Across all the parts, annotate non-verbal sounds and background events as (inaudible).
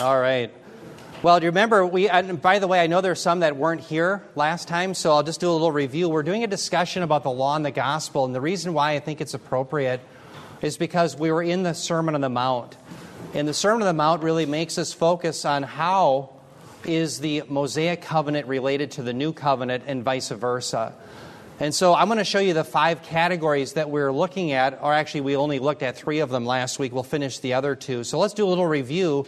All right. Well, do you remember we? And by the way, I know there's some that weren't here last time, so I'll just do a little review. We're doing a discussion about the law and the gospel, and the reason why I think it's appropriate is because we were in the Sermon on the Mount, and the Sermon on the Mount really makes us focus on how is the Mosaic covenant related to the New Covenant, and vice versa. And so I'm going to show you the five categories that we're looking at, or actually, we only looked at three of them last week. We'll finish the other two. So let's do a little review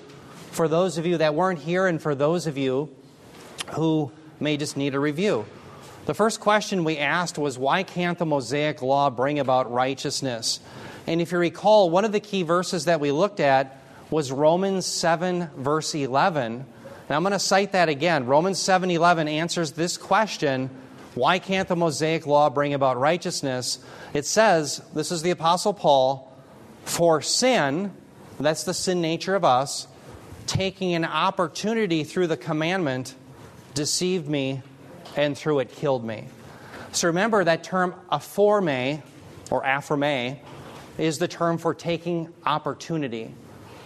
for those of you that weren't here and for those of you who may just need a review. The first question we asked was why can't the Mosaic law bring about righteousness? And if you recall, one of the key verses that we looked at was Romans 7, verse 11. Now I'm going to cite that again. Romans 7 11 answers this question why can't the Mosaic law bring about righteousness? It says, this is the Apostle Paul, for sin, that's the sin nature of us, taking an opportunity through the commandment, deceived me, and through it killed me. So remember that term aphorme, or aphorme, is the term for taking opportunity.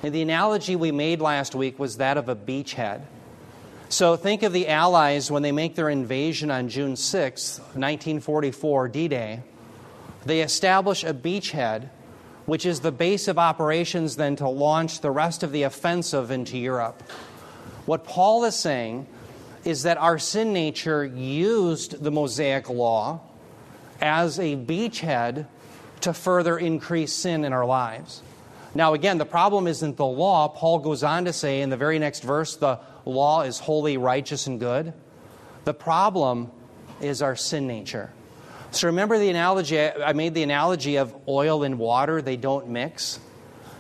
And the analogy we made last week was that of a beachhead. So think of the Allies when they make their invasion on June 6, 1944, D Day. They establish a beachhead, which is the base of operations then to launch the rest of the offensive into Europe. What Paul is saying is that our sin nature used the Mosaic law as a beachhead to further increase sin in our lives. Now, again, the problem isn't the law. Paul goes on to say in the very next verse, the law is holy, righteous, and good. The problem is our sin nature. So remember the analogy, I made the analogy of oil and water, they don't mix.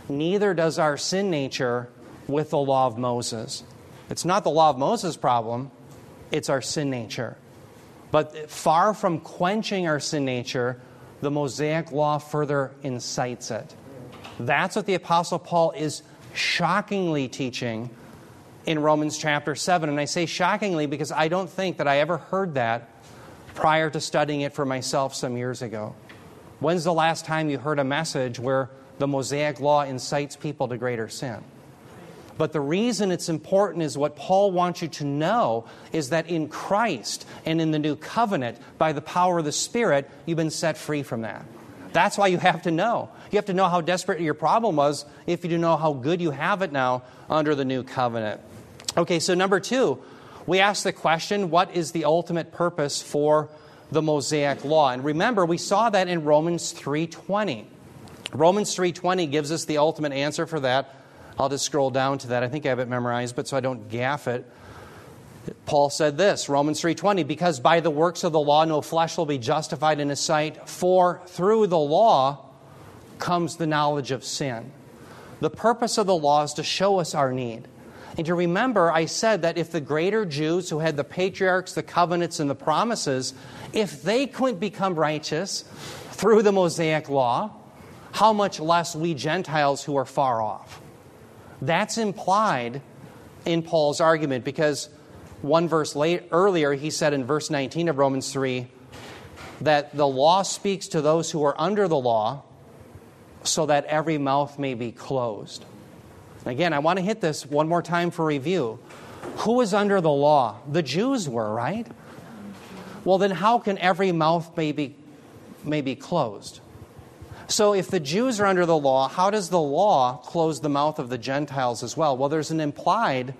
Neither does our sin nature with the law of Moses. It's not the law of Moses' problem, it's our sin nature. But far from quenching our sin nature, the Mosaic law further incites it. That's what the Apostle Paul is shockingly teaching in Romans chapter 7. And I say shockingly because I don't think that I ever heard that prior to studying it for myself some years ago. When's the last time you heard a message where the Mosaic law incites people to greater sin? But the reason it's important is what Paul wants you to know is that in Christ and in the new covenant, by the power of the Spirit, you've been set free from that. That's why you have to know. You have to know how desperate your problem was if you do know how good you have it now under the new covenant. Okay, so number two, we ask the question what is the ultimate purpose for the Mosaic law? And remember, we saw that in Romans 3:20. Romans 3:20 gives us the ultimate answer for that. I'll just scroll down to that. I think I have it memorized, but so I don't gaff it. Paul said this, Romans 3:20, because by the works of the law no flesh will be justified in his sight, for through the law comes the knowledge of sin. The purpose of the law is to show us our need. And to remember, I said that if the greater Jews who had the patriarchs, the covenants, and the promises, if they couldn't become righteous through the Mosaic law, how much less we Gentiles who are far off? That's implied in Paul's argument because one verse late, earlier he said in verse 19 of Romans 3 that the law speaks to those who are under the law so that every mouth may be closed. Again, I want to hit this one more time for review. Who was under the law? The Jews were, right? Well, then how can every mouth may be, may be closed? So, if the Jews are under the law, how does the law close the mouth of the Gentiles as well? Well, there's an implied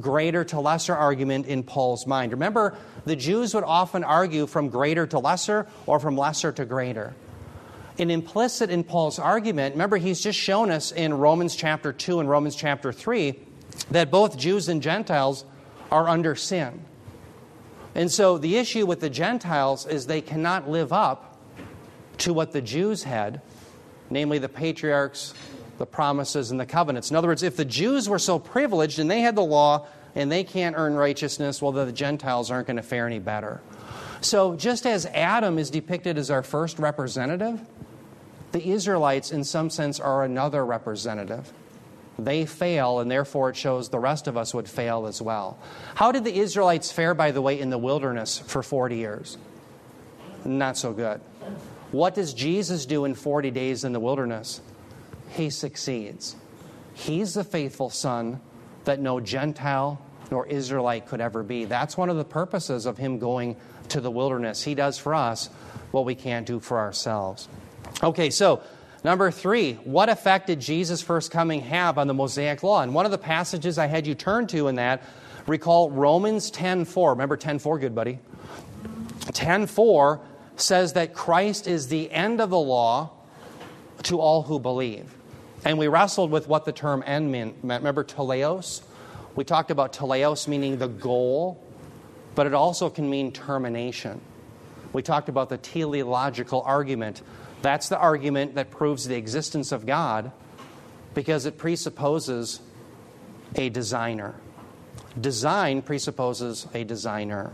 greater to lesser argument in Paul's mind. Remember, the Jews would often argue from greater to lesser or from lesser to greater an implicit in Paul's argument, remember, he's just shown us in Romans chapter 2 and Romans chapter 3 that both Jews and Gentiles are under sin. And so the issue with the Gentiles is they cannot live up to what the Jews had, namely the patriarchs, the promises, and the covenants. In other words, if the Jews were so privileged and they had the law and they can't earn righteousness, well, the Gentiles aren't going to fare any better. So, just as Adam is depicted as our first representative, the Israelites, in some sense, are another representative. They fail, and therefore it shows the rest of us would fail as well. How did the Israelites fare, by the way, in the wilderness for 40 years? Not so good. What does Jesus do in 40 days in the wilderness? He succeeds. He's the faithful son that no Gentile nor Israelite could ever be. That's one of the purposes of him going to the wilderness. He does for us what we can't do for ourselves. Okay, so number three, what effect did Jesus' first coming have on the Mosaic law? And one of the passages I had you turn to in that, recall Romans 10.4. Remember 10.4, good buddy? 10.4 says that Christ is the end of the law to all who believe. And we wrestled with what the term end meant. Remember teleos? We talked about teleos meaning the goal, but it also can mean termination. We talked about the teleological argument. That's the argument that proves the existence of God because it presupposes a designer. Design presupposes a designer.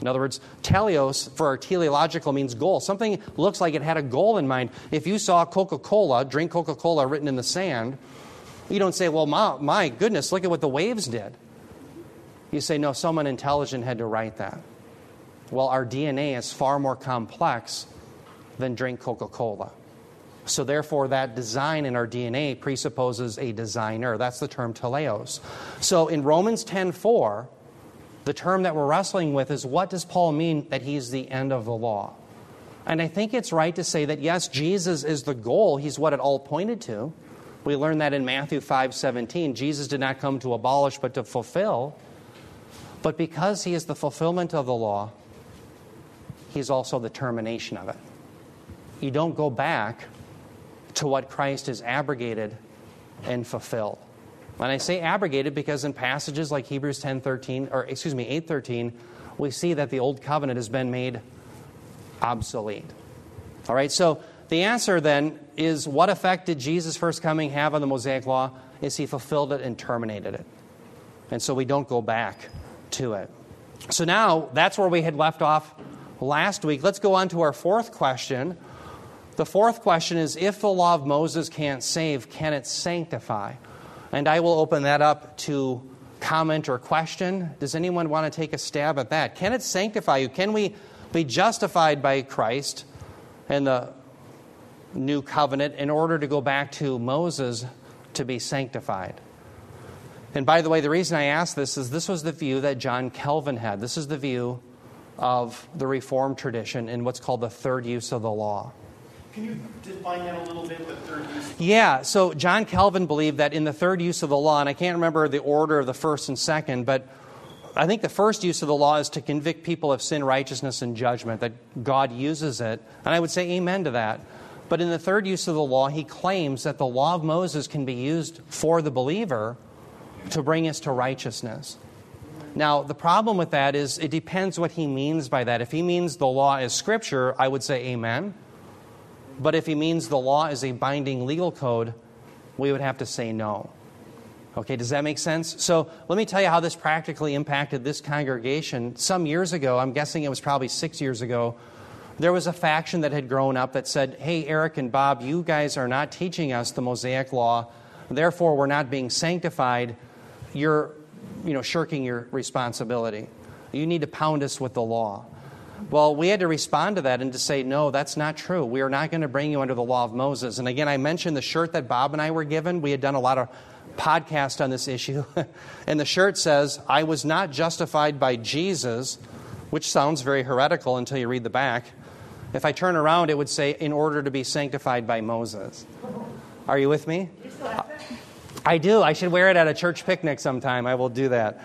In other words, teleos for our teleological means goal. Something looks like it had a goal in mind. If you saw Coca Cola, drink Coca Cola written in the sand, you don't say, well, my, my goodness, look at what the waves did. You say, no, someone intelligent had to write that. Well, our DNA is far more complex than drink Coca Cola. So, therefore, that design in our DNA presupposes a designer. That's the term teleos. So, in Romans 10 4, the term that we're wrestling with is what does Paul mean that he's the end of the law? And I think it's right to say that yes, Jesus is the goal. He's what it all pointed to. We learn that in Matthew 5 17. Jesus did not come to abolish, but to fulfill. But because he is the fulfillment of the law, he's also the termination of it. You don't go back to what Christ has abrogated and fulfilled. And I say abrogated because in passages like Hebrews 10:13 or excuse me 8:13, we see that the old covenant has been made obsolete. All right, so the answer then is what effect did Jesus' first coming have on the Mosaic law? Is he fulfilled it and terminated it. And so we don't go back to it. So now that's where we had left off last week. Let's go on to our fourth question. The fourth question is if the law of Moses can't save, can it sanctify? And I will open that up to comment or question. Does anyone want to take a stab at that? Can it sanctify you? Can we be justified by Christ and the new covenant in order to go back to Moses to be sanctified? And by the way, the reason I ask this is this was the view that John Calvin had. This is the view of the Reformed tradition in what's called the third use of the law. Can you define that a little bit, the third use? Yeah, so John Calvin believed that in the third use of the law, and I can't remember the order of the first and second, but I think the first use of the law is to convict people of sin, righteousness, and judgment, that God uses it. And I would say amen to that. But in the third use of the law, he claims that the law of Moses can be used for the believer to bring us to righteousness. Now, the problem with that is it depends what he means by that. If he means the law is scripture, I would say amen. But if he means the law is a binding legal code, we would have to say no. Okay, does that make sense? So let me tell you how this practically impacted this congregation. Some years ago, I'm guessing it was probably six years ago, there was a faction that had grown up that said, Hey, Eric and Bob, you guys are not teaching us the Mosaic law. Therefore, we're not being sanctified. You're you know, shirking your responsibility. You need to pound us with the law. Well, we had to respond to that and to say, no, that's not true. We are not going to bring you under the law of Moses. And again, I mentioned the shirt that Bob and I were given. We had done a lot of podcast on this issue. (laughs) and the shirt says, I was not justified by Jesus, which sounds very heretical until you read the back. If I turn around, it would say, in order to be sanctified by Moses. Are you with me? I do. I should wear it at a church picnic sometime. I will do that.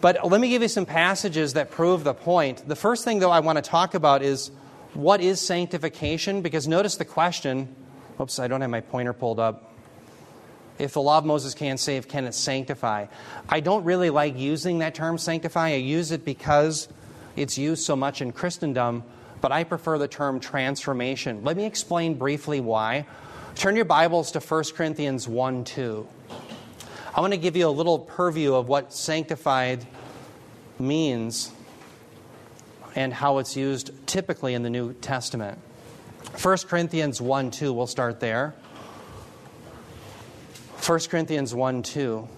But let me give you some passages that prove the point. The first thing, though, I want to talk about is what is sanctification? Because notice the question. Oops, I don't have my pointer pulled up. If the law of Moses can't save, can it sanctify? I don't really like using that term sanctify. I use it because it's used so much in Christendom, but I prefer the term transformation. Let me explain briefly why. Turn your Bibles to 1 Corinthians 1 2. I want to give you a little purview of what sanctified means and how it's used typically in the New Testament. 1 Corinthians 1 2, we'll start there. 1 Corinthians 1 2.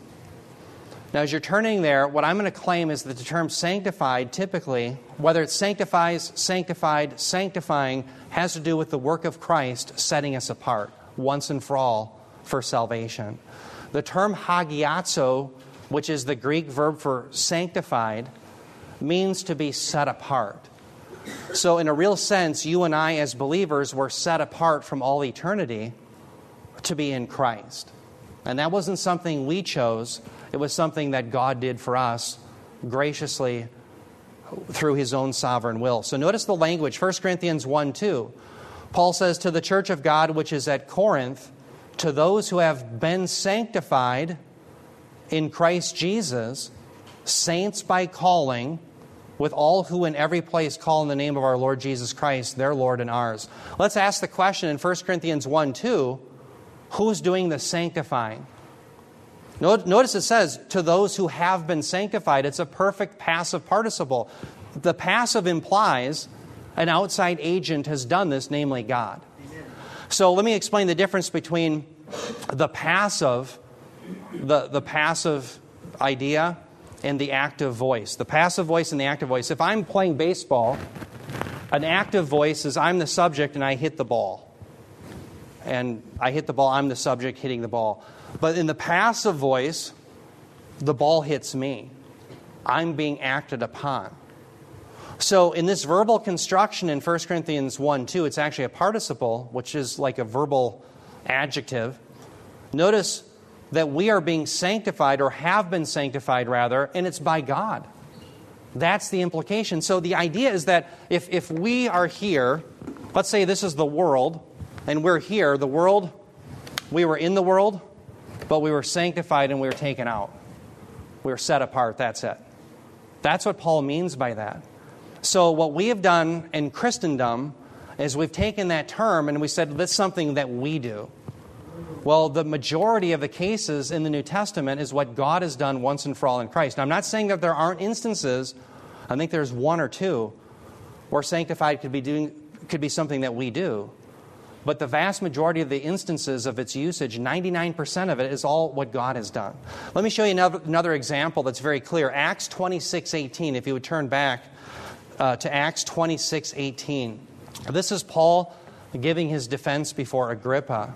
Now, as you're turning there, what I'm going to claim is that the term sanctified typically, whether it sanctifies, sanctified, sanctifying, has to do with the work of Christ setting us apart once and for all for salvation. The term hagiazo which is the Greek verb for sanctified, means to be set apart. So, in a real sense, you and I, as believers, were set apart from all eternity to be in Christ. And that wasn't something we chose, it was something that God did for us graciously through his own sovereign will. So, notice the language 1 Corinthians 1 2. Paul says, To the church of God which is at Corinth, to those who have been sanctified in Christ Jesus, saints by calling, with all who in every place call in the name of our Lord Jesus Christ, their Lord and ours. Let's ask the question in 1 Corinthians 1 2 who's doing the sanctifying? Notice it says, to those who have been sanctified. It's a perfect passive participle. The passive implies an outside agent has done this, namely God. So let me explain the difference between the passive, the, the passive idea and the active voice. The passive voice and the active voice. If I'm playing baseball, an active voice is I'm the subject and I hit the ball. And I hit the ball, I'm the subject hitting the ball. But in the passive voice, the ball hits me. I'm being acted upon. So in this verbal construction in 1 Corinthians 1 2, it's actually a participle, which is like a verbal adjective. Notice that we are being sanctified or have been sanctified rather, and it's by God. That's the implication. So the idea is that if, if we are here, let's say this is the world, and we're here, the world, we were in the world, but we were sanctified and we were taken out. We were set apart, that's it. That's what Paul means by that. So, what we have done in Christendom is we've taken that term and we said that's something that we do. Well, the majority of the cases in the New Testament is what God has done once and for all in Christ. Now, I'm not saying that there aren't instances, I think there's one or two, where sanctified could be, doing, could be something that we do. But the vast majority of the instances of its usage, 99% of it, is all what God has done. Let me show you another, another example that's very clear. Acts 26 18, if you would turn back uh, to Acts 26 18. This is Paul giving his defense before Agrippa,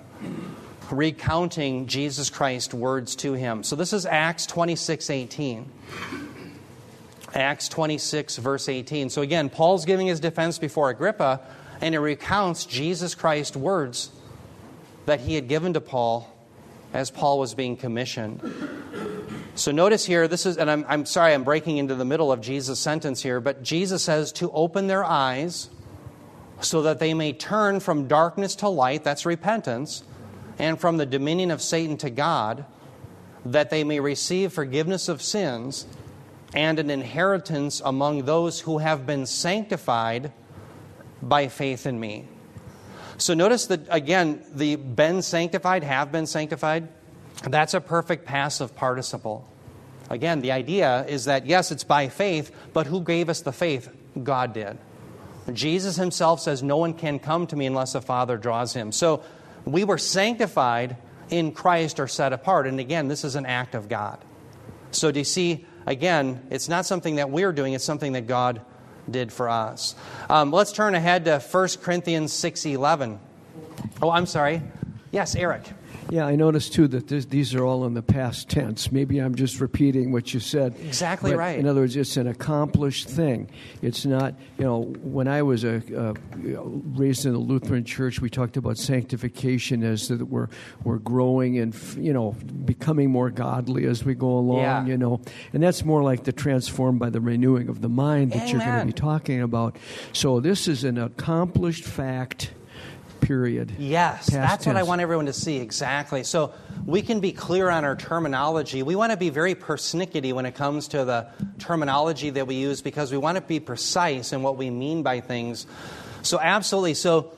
recounting Jesus Christ's words to him. So this is Acts 26 18. Acts 26, verse 18. So again, Paul's giving his defense before Agrippa, and he recounts Jesus Christ's words that he had given to Paul as Paul was being commissioned. So notice here, this is, and I'm, I'm sorry, I'm breaking into the middle of Jesus' sentence here, but Jesus says to open their eyes so that they may turn from darkness to light, that's repentance, and from the dominion of Satan to God, that they may receive forgiveness of sins and an inheritance among those who have been sanctified by faith in me. So notice that, again, the been sanctified, have been sanctified, that's a perfect passive participle. Again, the idea is that, yes, it's by faith, but who gave us the faith? God did. Jesus himself says, No one can come to me unless the Father draws him. So we were sanctified in Christ or set apart. And again, this is an act of God. So do you see, again, it's not something that we're doing, it's something that God did for us. Um, let's turn ahead to 1 Corinthians 6.11. Oh, I'm sorry. Yes, Eric. Yeah, I noticed too that this, these are all in the past tense. Maybe I'm just repeating what you said. Exactly but right. In other words, it's an accomplished thing. It's not, you know, when I was a, uh, raised in the Lutheran church, we talked about sanctification as that we're, we're growing and, you know, becoming more godly as we go along, yeah. you know. And that's more like the transformed by the renewing of the mind that Amen. you're going to be talking about. So this is an accomplished fact period. Yes, that's what I want everyone to see exactly. So we can be clear on our terminology. We want to be very persnickety when it comes to the terminology that we use because we want to be precise in what we mean by things. So absolutely. So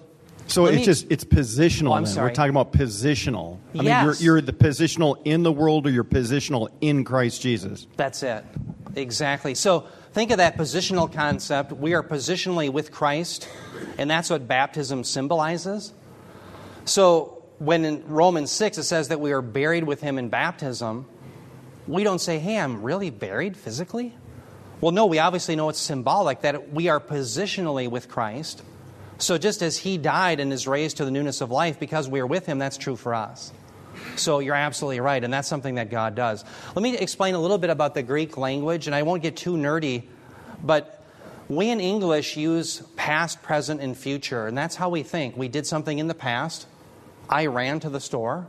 So it's me- just it's positional. Oh, I'm then. sorry. We're talking about positional. I mean, you're, you're the positional in the world, or you're positional in Christ Jesus. That's it. Exactly. So think of that positional concept. We are positionally with Christ, and that's what baptism symbolizes. So when in Romans 6 it says that we are buried with him in baptism, we don't say, hey, I'm really buried physically? Well, no, we obviously know it's symbolic that we are positionally with Christ. So just as he died and is raised to the newness of life because we are with him, that's true for us. So you're absolutely right, and that's something that God does. Let me explain a little bit about the Greek language, and I won't get too nerdy, but we in English use past, present, and future, and that's how we think. We did something in the past, I ran to the store,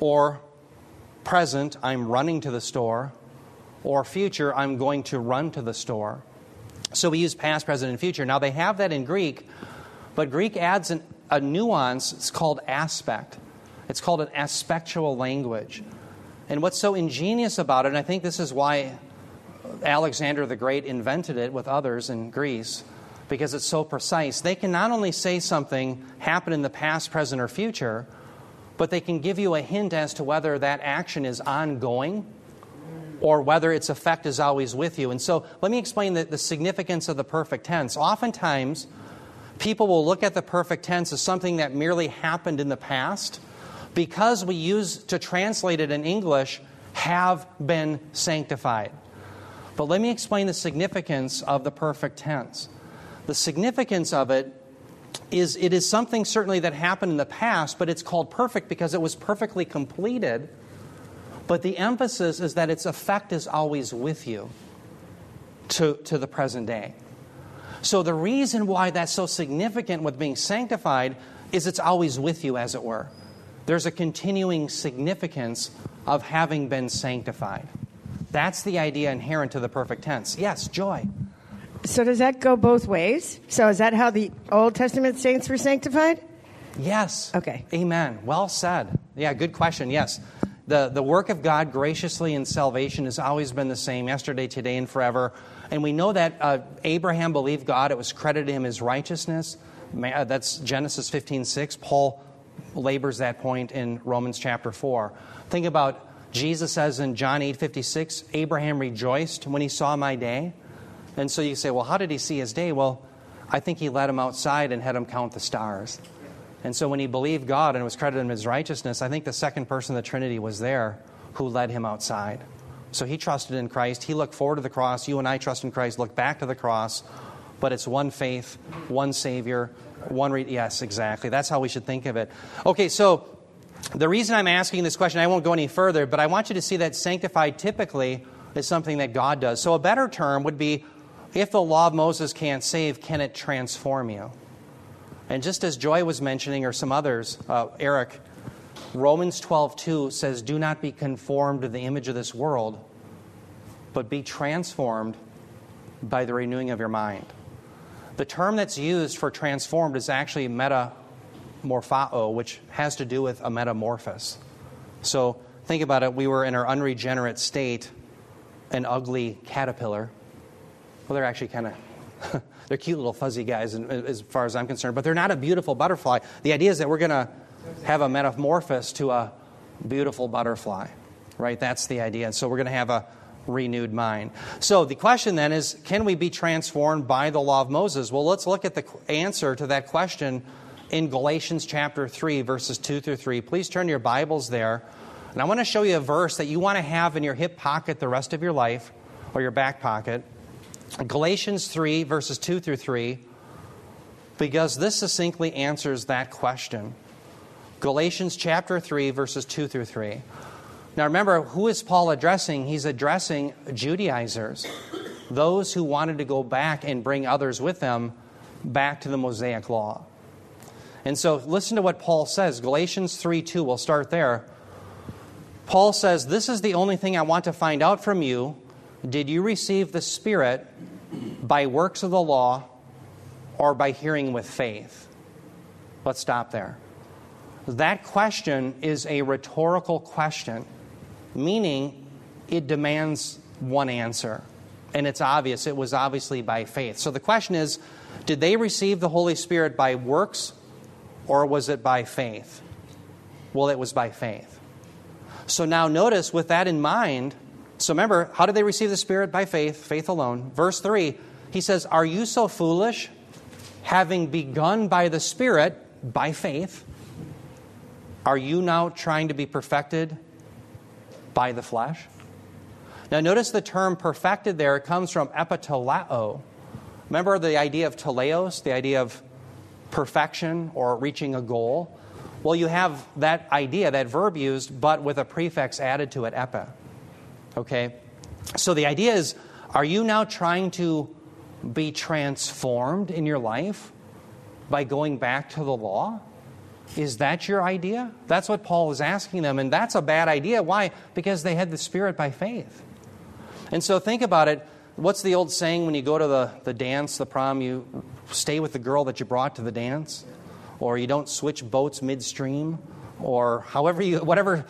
or present, I'm running to the store, or future, I'm going to run to the store. So we use past, present, and future. Now they have that in Greek, but Greek adds an, a nuance. It's called aspect. It's called an aspectual language. And what's so ingenious about it, and I think this is why Alexander the Great invented it with others in Greece, because it's so precise. They can not only say something happened in the past, present, or future, but they can give you a hint as to whether that action is ongoing or whether its effect is always with you. And so let me explain the, the significance of the perfect tense. Oftentimes, people will look at the perfect tense as something that merely happened in the past because we use to translate it in English, have been sanctified. But let me explain the significance of the perfect tense. The significance of it is it is something certainly that happened in the past, but it's called perfect because it was perfectly completed. But the emphasis is that its effect is always with you to, to the present day. So the reason why that's so significant with being sanctified is it's always with you, as it were. There's a continuing significance of having been sanctified. That's the idea inherent to the perfect tense. Yes, Joy. So does that go both ways? So is that how the Old Testament saints were sanctified? Yes. Okay. Amen. Well said. Yeah, good question. Yes. The, the work of God graciously in salvation has always been the same, yesterday, today, and forever. And we know that uh, Abraham believed God, it was credited to him as righteousness. Uh, that's Genesis 15 6. Paul labors that point in Romans chapter 4. Think about Jesus says in John 8 56, Abraham rejoiced when he saw my day. And so you say, well, how did he see his day? Well, I think he led him outside and had him count the stars. And so when he believed God and was credited his righteousness, I think the second person of the Trinity was there who led him outside. So he trusted in Christ. He looked forward to the cross. You and I trust in Christ, look back to the cross. But it's one faith, one Savior, one, re- yes, exactly. That's how we should think of it. Okay, so the reason I'm asking this question, I won't go any further, but I want you to see that sanctified typically is something that God does. So a better term would be if the law of Moses can't save, can it transform you? And just as Joy was mentioning, or some others, uh, Eric, Romans 12:2 says, "Do not be conformed to the image of this world, but be transformed by the renewing of your mind." The term that's used for transformed is actually metamorphao, which has to do with a metamorphosis. So think about it. We were in our unregenerate state, an ugly caterpillar. Well, they're actually kind of. (laughs) they're cute little fuzzy guys as far as I'm concerned, but they're not a beautiful butterfly. The idea is that we're going to have a metamorphosis to a beautiful butterfly, right? That's the idea. And so we're going to have a renewed mind. So the question then is can we be transformed by the law of Moses? Well, let's look at the answer to that question in Galatians chapter 3, verses 2 through 3. Please turn your Bibles there. And I want to show you a verse that you want to have in your hip pocket the rest of your life or your back pocket. Galatians 3, verses 2 through 3, because this succinctly answers that question. Galatians chapter 3, verses 2 through 3. Now remember, who is Paul addressing? He's addressing Judaizers, those who wanted to go back and bring others with them back to the Mosaic law. And so listen to what Paul says. Galatians 3 2, we'll start there. Paul says, This is the only thing I want to find out from you. Did you receive the Spirit by works of the law or by hearing with faith? Let's stop there. That question is a rhetorical question meaning it demands one answer. And it's obvious, it was obviously by faith. So the question is did they receive the Holy Spirit by works or was it by faith? Well, it was by faith. So now notice, with that in mind, so remember, how did they receive the Spirit? By faith, faith alone. Verse 3, he says, Are you so foolish? Having begun by the Spirit, by faith, are you now trying to be perfected by the flesh. Now, notice the term perfected there comes from epiteleo. Remember the idea of teleos, the idea of perfection or reaching a goal? Well, you have that idea, that verb used, but with a prefix added to it, epe. Okay? So the idea is are you now trying to be transformed in your life by going back to the law? Is that your idea? That's what Paul is asking them, and that's a bad idea. Why? Because they had the Spirit by faith. And so think about it. What's the old saying when you go to the, the dance, the prom, you stay with the girl that you brought to the dance? Or you don't switch boats midstream? Or however you, whatever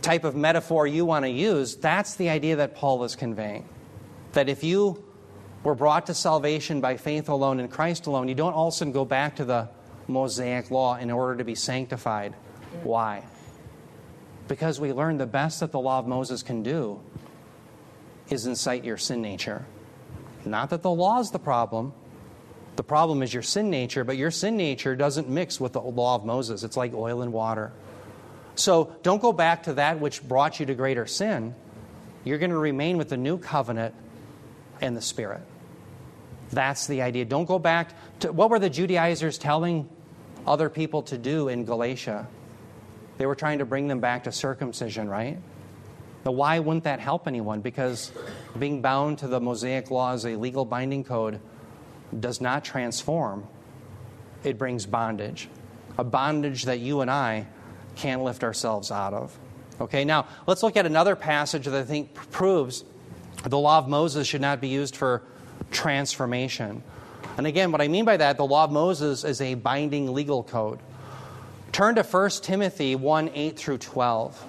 type of metaphor you want to use, that's the idea that Paul is conveying. That if you were brought to salvation by faith alone in Christ alone, you don't all of a sudden go back to the Mosaic law in order to be sanctified. Why? Because we learned the best that the law of Moses can do is incite your sin nature. Not that the law is the problem. The problem is your sin nature, but your sin nature doesn't mix with the law of Moses. It's like oil and water. So don't go back to that which brought you to greater sin. You're going to remain with the new covenant and the Spirit. That's the idea. Don't go back to what were the Judaizers telling other people to do in Galatia? They were trying to bring them back to circumcision, right? Now, why wouldn't that help anyone? Because being bound to the Mosaic law as a legal binding code does not transform, it brings bondage. A bondage that you and I can't lift ourselves out of. Okay, now let's look at another passage that I think proves the law of Moses should not be used for transformation. And again, what I mean by that, the law of Moses is a binding legal code. Turn to 1 Timothy 1 8 through 12.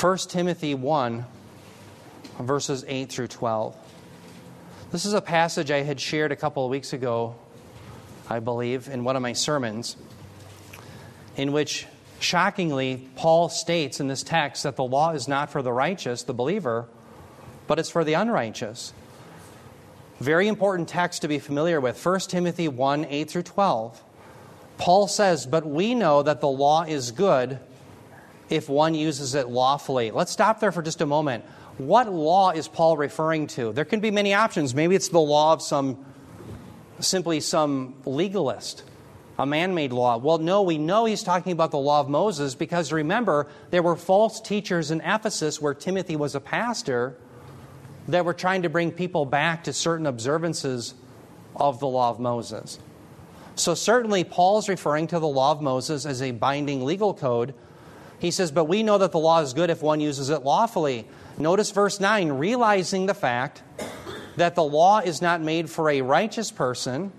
1 Timothy 1, verses 8 through 12. This is a passage I had shared a couple of weeks ago, I believe, in one of my sermons, in which, shockingly, Paul states in this text that the law is not for the righteous, the believer, but it's for the unrighteous. Very important text to be familiar with 1 Timothy 1 8 through 12. Paul says, But we know that the law is good if one uses it lawfully. Let's stop there for just a moment. What law is Paul referring to? There can be many options. Maybe it's the law of some, simply some legalist, a man made law. Well, no, we know he's talking about the law of Moses because remember, there were false teachers in Ephesus where Timothy was a pastor that were trying to bring people back to certain observances of the law of Moses. So, certainly, Paul's referring to the law of Moses as a binding legal code. He says, But we know that the law is good if one uses it lawfully. Notice verse 9, realizing the fact that the law is not made for a righteous person,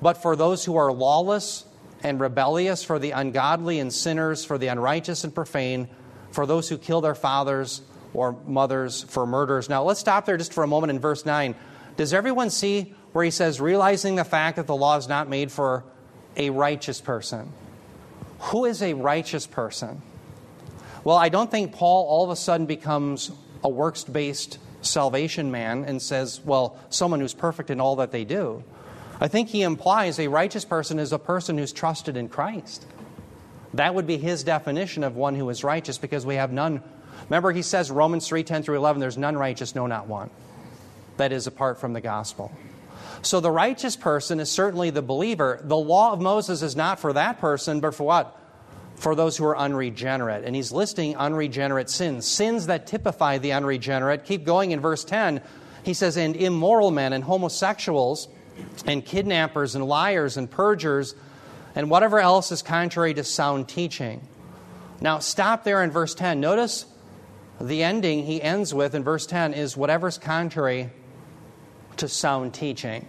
but for those who are lawless and rebellious, for the ungodly and sinners, for the unrighteous and profane, for those who kill their fathers or mothers for murders. Now, let's stop there just for a moment in verse 9. Does everyone see where he says, realizing the fact that the law is not made for a righteous person? Who is a righteous person? Well, I don't think Paul all of a sudden becomes a works based salvation man and says, well, someone who's perfect in all that they do. I think he implies a righteous person is a person who's trusted in Christ. That would be his definition of one who is righteous because we have none Remember, he says, Romans 3 10 through 11, there's none righteous, no, not one. That is apart from the gospel. So the righteous person is certainly the believer. The law of Moses is not for that person, but for what? For those who are unregenerate. And he's listing unregenerate sins, sins that typify the unregenerate. Keep going in verse 10. He says, And immoral men and homosexuals and kidnappers and liars and perjurers and whatever else is contrary to sound teaching. Now, stop there in verse 10. Notice the ending he ends with in verse 10 is whatever's contrary to sound teaching.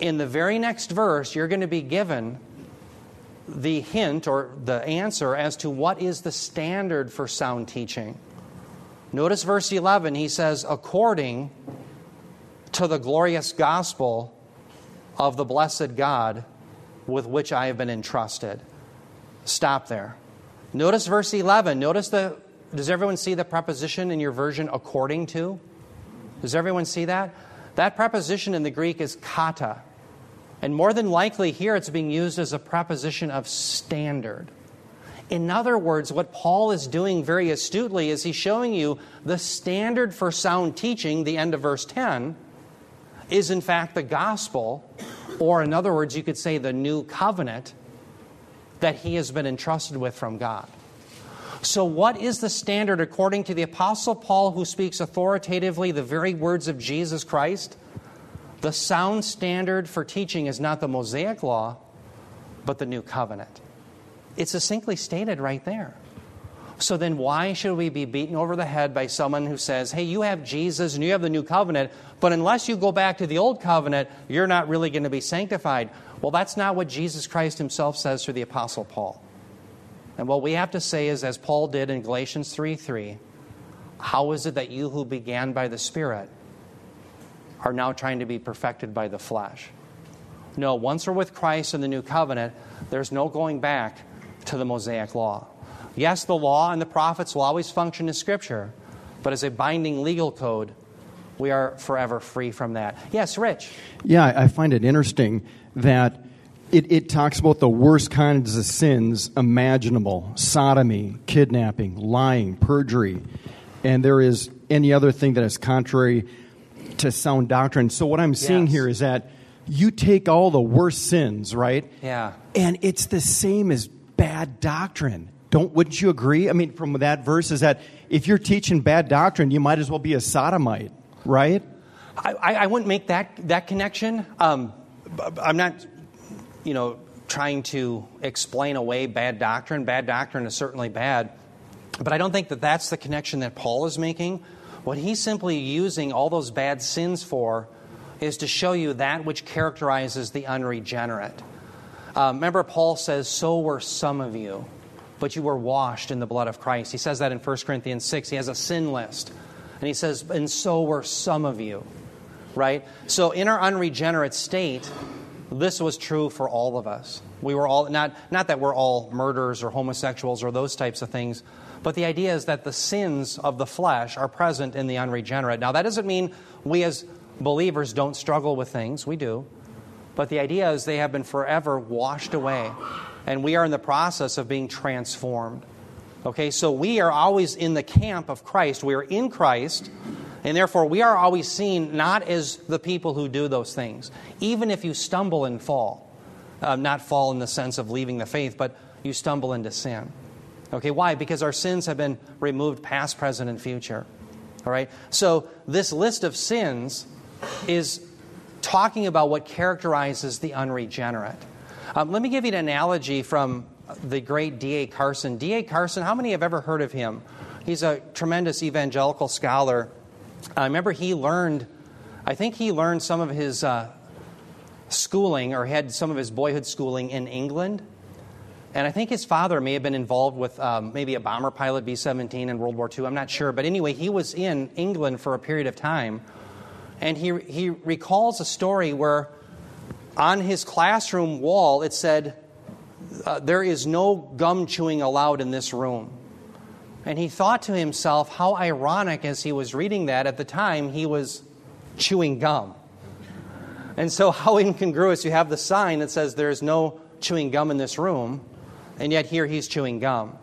In the very next verse, you're going to be given the hint or the answer as to what is the standard for sound teaching. Notice verse 11, he says, according to the glorious gospel of the blessed God with which I have been entrusted. Stop there. Notice verse 11. Notice the does everyone see the preposition in your version according to? Does everyone see that? That preposition in the Greek is kata. And more than likely, here it's being used as a preposition of standard. In other words, what Paul is doing very astutely is he's showing you the standard for sound teaching, the end of verse 10, is in fact the gospel, or in other words, you could say the new covenant that he has been entrusted with from God. So, what is the standard according to the Apostle Paul, who speaks authoritatively the very words of Jesus Christ? The sound standard for teaching is not the Mosaic law, but the new covenant. It's succinctly stated right there. So then, why should we be beaten over the head by someone who says, hey, you have Jesus and you have the new covenant, but unless you go back to the old covenant, you're not really going to be sanctified? Well, that's not what Jesus Christ himself says through the Apostle Paul. And what we have to say is, as Paul did in Galatians 3 3, how is it that you who began by the Spirit are now trying to be perfected by the flesh? No, once we're with Christ in the new covenant, there's no going back to the Mosaic law. Yes, the law and the prophets will always function in Scripture, but as a binding legal code, we are forever free from that. Yes, Rich. Yeah, I find it interesting that it, it talks about the worst kinds of sins imaginable sodomy, kidnapping, lying, perjury, and there is any other thing that is contrary to sound doctrine. So, what I'm seeing Yes. here is that you take all the worst sins, right? Yeah. And it's the same as bad doctrine. Don't wouldn't you agree? I mean, from that verse is that if you're teaching bad doctrine, you might as well be a sodomite, right? I, I I wouldn't make that, that connection. Um, I'm not, you know, trying to explain away bad doctrine. Bad doctrine is certainly bad. But I don't think that that's the connection that Paul is making. What he's simply using all those bad sins for is to show you that which characterizes the unregenerate. Uh, remember, Paul says, So were some of you, but you were washed in the blood of Christ. He says that in 1 Corinthians 6. He has a sin list. And he says, And so were some of you. Right? So, in our unregenerate state, this was true for all of us. We were all, not, not that we're all murderers or homosexuals or those types of things, but the idea is that the sins of the flesh are present in the unregenerate. Now, that doesn't mean we as believers don't struggle with things. We do. But the idea is they have been forever washed away, and we are in the process of being transformed. Okay, so we are always in the camp of Christ. We are in Christ, and therefore we are always seen not as the people who do those things. Even if you stumble and fall, uh, not fall in the sense of leaving the faith, but you stumble into sin. Okay, why? Because our sins have been removed past, present, and future. All right? So this list of sins is talking about what characterizes the unregenerate. Um, let me give you an analogy from the great D.A. Carson. D.A. Carson, how many have ever heard of him? He's a tremendous evangelical scholar. I remember he learned, I think he learned some of his uh, schooling or had some of his boyhood schooling in England. And I think his father may have been involved with um, maybe a bomber pilot B 17 in World War II. I'm not sure. But anyway, he was in England for a period of time. And he, he recalls a story where on his classroom wall it said, uh, There is no gum chewing allowed in this room. And he thought to himself, how ironic as he was reading that at the time, he was chewing gum. And so, how incongruous you have the sign that says there is no chewing gum in this room, and yet here he's chewing gum.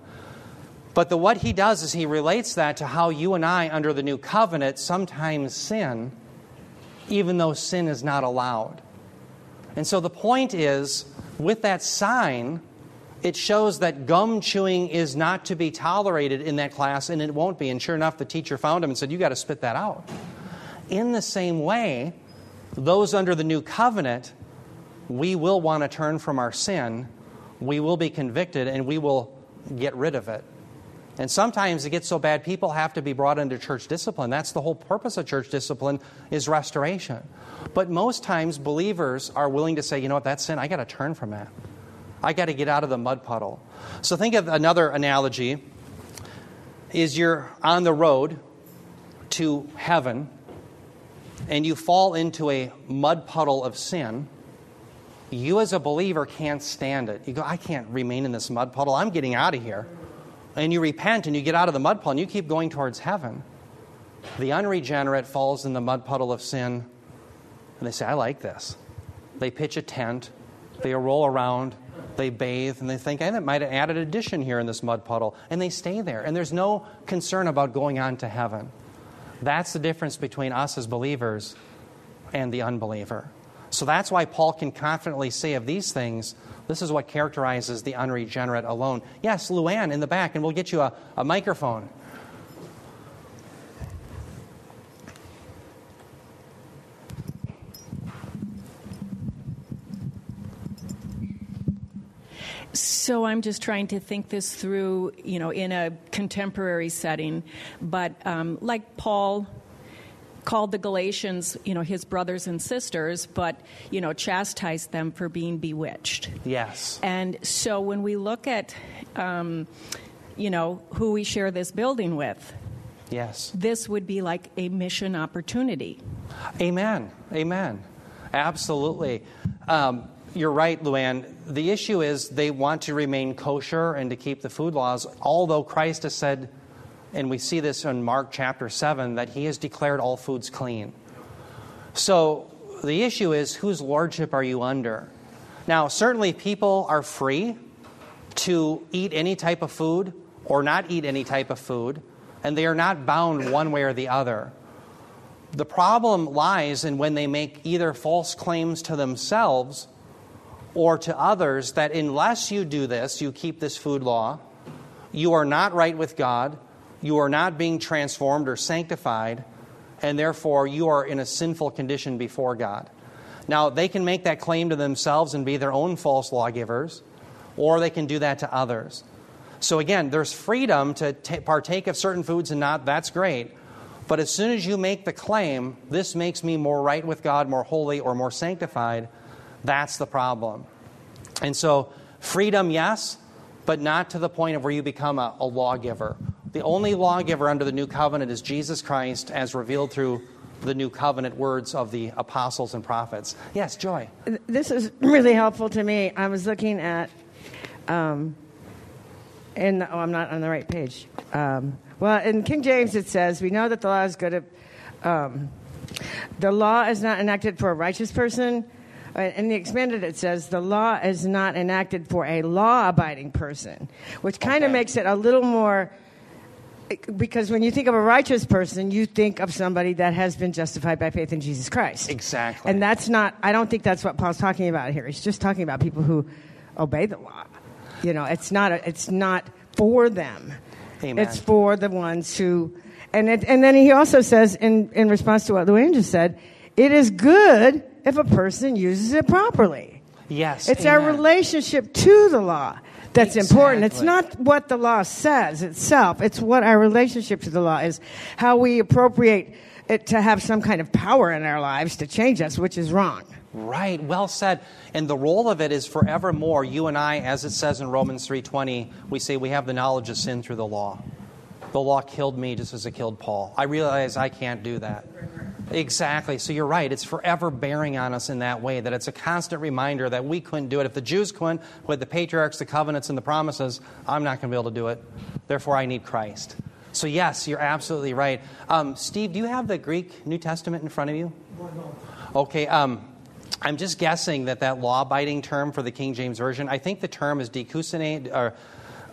But the, what he does is he relates that to how you and I, under the new covenant, sometimes sin, even though sin is not allowed. And so the point is, with that sign, it shows that gum chewing is not to be tolerated in that class, and it won't be. And sure enough, the teacher found him and said, You got to spit that out. In the same way, those under the new covenant, we will want to turn from our sin, we will be convicted, and we will get rid of it. And sometimes it gets so bad people have to be brought under church discipline. That's the whole purpose of church discipline is restoration. But most times believers are willing to say, you know what, that's sin. I got to turn from that. I got to get out of the mud puddle. So think of another analogy is you're on the road to heaven and you fall into a mud puddle of sin. You as a believer can't stand it. You go, I can't remain in this mud puddle. I'm getting out of here and you repent and you get out of the mud puddle and you keep going towards heaven, the unregenerate falls in the mud puddle of sin and they say, I like this. They pitch a tent, they roll around, they bathe, and they think, I might have added addition here in this mud puddle. And they stay there. And there's no concern about going on to heaven. That's the difference between us as believers and the unbeliever. So that's why Paul can confidently say of these things, this is what characterizes the unregenerate alone. Yes, Luann in the back, and we'll get you a, a microphone. So I'm just trying to think this through, you know, in a contemporary setting. But um, like Paul called the Galatians, you know, his brothers and sisters, but, you know, chastised them for being bewitched. Yes. And so when we look at, um, you know, who we share this building with, Yes. this would be like a mission opportunity. Amen. Amen. Absolutely. Um, you're right, Luann. The issue is they want to remain kosher and to keep the food laws, although Christ has said, and we see this in Mark chapter 7, that he has declared all foods clean. So the issue is whose lordship are you under? Now, certainly people are free to eat any type of food or not eat any type of food, and they are not bound one way or the other. The problem lies in when they make either false claims to themselves or to others that unless you do this, you keep this food law, you are not right with God, you are not being transformed or sanctified, and therefore you are in a sinful condition before God. Now, they can make that claim to themselves and be their own false lawgivers, or they can do that to others. So, again, there's freedom to t- partake of certain foods and not, that's great. But as soon as you make the claim, this makes me more right with God, more holy, or more sanctified, that's the problem. And so, freedom, yes, but not to the point of where you become a, a lawgiver. The only lawgiver under the new covenant is Jesus Christ, as revealed through the new covenant words of the apostles and prophets. Yes, Joy. This is really helpful to me. I was looking at, um, in oh, I'm not on the right page. Um, well, in King James it says, "We know that the law is good. Um, the law is not enacted for a righteous person." Uh, In the expanded, it says the law is not enacted for a law-abiding person, which kind of Okay. makes it a little more because when you think of a righteous person, you think of somebody that has been justified by faith in Jesus Christ. Exactly. And that's not, I don't think that's what Paul's talking about here. He's just talking about people who obey the law. You know, it's not, a, it's not for them. Amen. It's for the ones who, and, it, and then he also says, in, in response to what Luann just said, it is good if a person uses it properly. Yes. It's our relationship to the law that's important. It's not what the law says itself. It's what our relationship to the law is, how we appropriate it to have some kind of power in our lives to change us, which is wrong. Right, well said. And the role of it is forevermore. You and I, as it says in Romans 3:20, we say we have the knowledge of sin through the law. The law killed me just as it killed Paul. I realize I can't do that. Exactly. So you're right. It's forever bearing on us in that way, that it's a constant reminder that we couldn't do it. If the Jews couldn't, with the patriarchs, the covenants, and the promises, I'm not going to be able to do it. Therefore, I need Christ. So, yes, you're absolutely right. Um, Steve, do you have the Greek New Testament in front of you? Okay. Um, I'm just guessing that that law-abiding term for the King James Version, I think the term is dikaiosune, or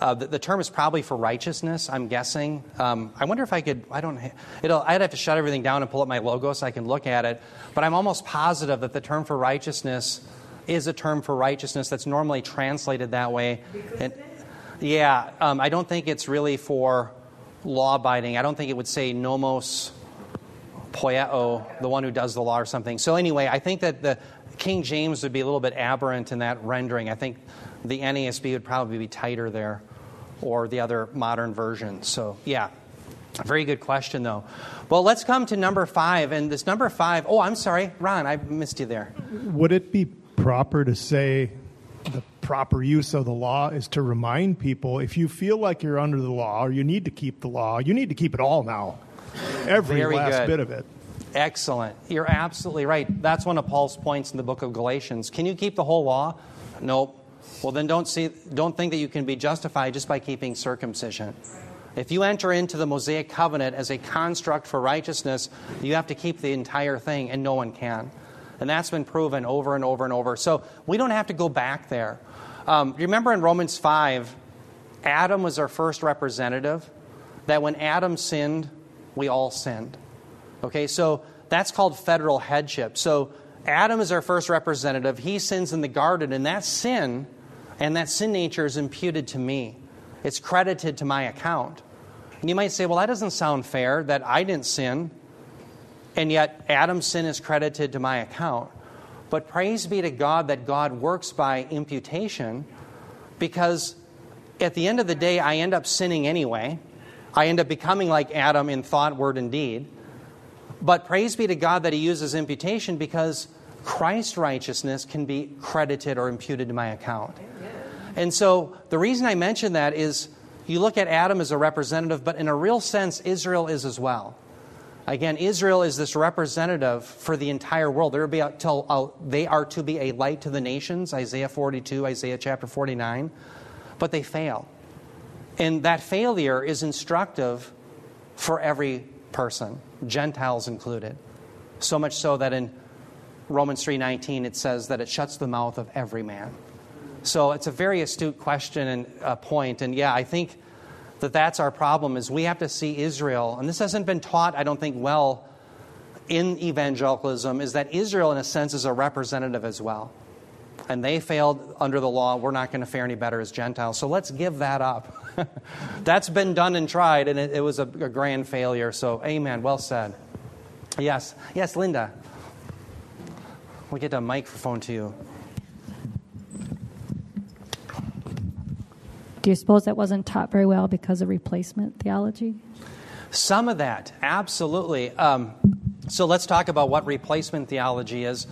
uh, the, the term is probably for righteousness. I'm guessing. Um, I wonder if I could. I don't. It'll. I'd have to shut everything down and pull up my logo so I can look at it. But I'm almost positive that the term for righteousness is a term for righteousness that's normally translated that way. And, yeah. Um, I don't think it's really for law-abiding. I don't think it would say nomos poieo, the one who does the law or something. So anyway, I think that the King James would be a little bit aberrant in that rendering. I think the NASB would probably be tighter there, or the other modern version. So yeah, very good question though. Well, let's come to number five, and this number five oh I'm sorry, Ron, I missed you there. Would it be proper to say the proper use of the law is to remind people if you feel like you're under the law or you need to keep the law, you need to keep it all now. Every Very last good. bit of it. Excellent. You're absolutely right. That's one of Paul's points in the book of Galatians. Can you keep the whole law? Nope. Well, then don't see, don't think that you can be justified just by keeping circumcision. If you enter into the Mosaic covenant as a construct for righteousness, you have to keep the entire thing, and no one can. And that's been proven over and over and over. So we don't have to go back there. Um, remember in Romans 5, Adam was our first representative, that when Adam sinned, we all sinned. Okay, so that's called federal headship. So Adam is our first representative. He sins in the garden, and that sin and that sin nature is imputed to me. It's credited to my account. And you might say, well, that doesn't sound fair that I didn't sin, and yet Adam's sin is credited to my account. But praise be to God that God works by imputation because at the end of the day, I end up sinning anyway. I end up becoming like Adam in thought, word, and deed. But praise be to God that He uses imputation because Christ's righteousness can be credited or imputed to my account. And so the reason I mention that is you look at Adam as a representative, but in a real sense, Israel is as well. Again, Israel is this representative for the entire world. There will be till, uh, they are to be a light to the nations, Isaiah 42, Isaiah chapter 49, but they fail. And that failure is instructive for every person, Gentiles included. So much so that in Romans 3:19 it says that it shuts the mouth of every man. So it's a very astute question and uh, point. And yeah, I think that that's our problem is we have to see Israel, and this hasn't been taught, I don't think, well in evangelicalism, is that Israel, in a sense, is a representative as well. And they failed under the law. We're not going to fare any better as Gentiles. So let's give that up. (laughs) that's been done and tried, and it, it was a, a grand failure. So, amen. Well said. Yes. Yes, Linda. We'll get a microphone to you. Do you suppose that wasn't taught very well because of replacement theology? Some of that, absolutely. Um, so let's talk about what replacement theology is.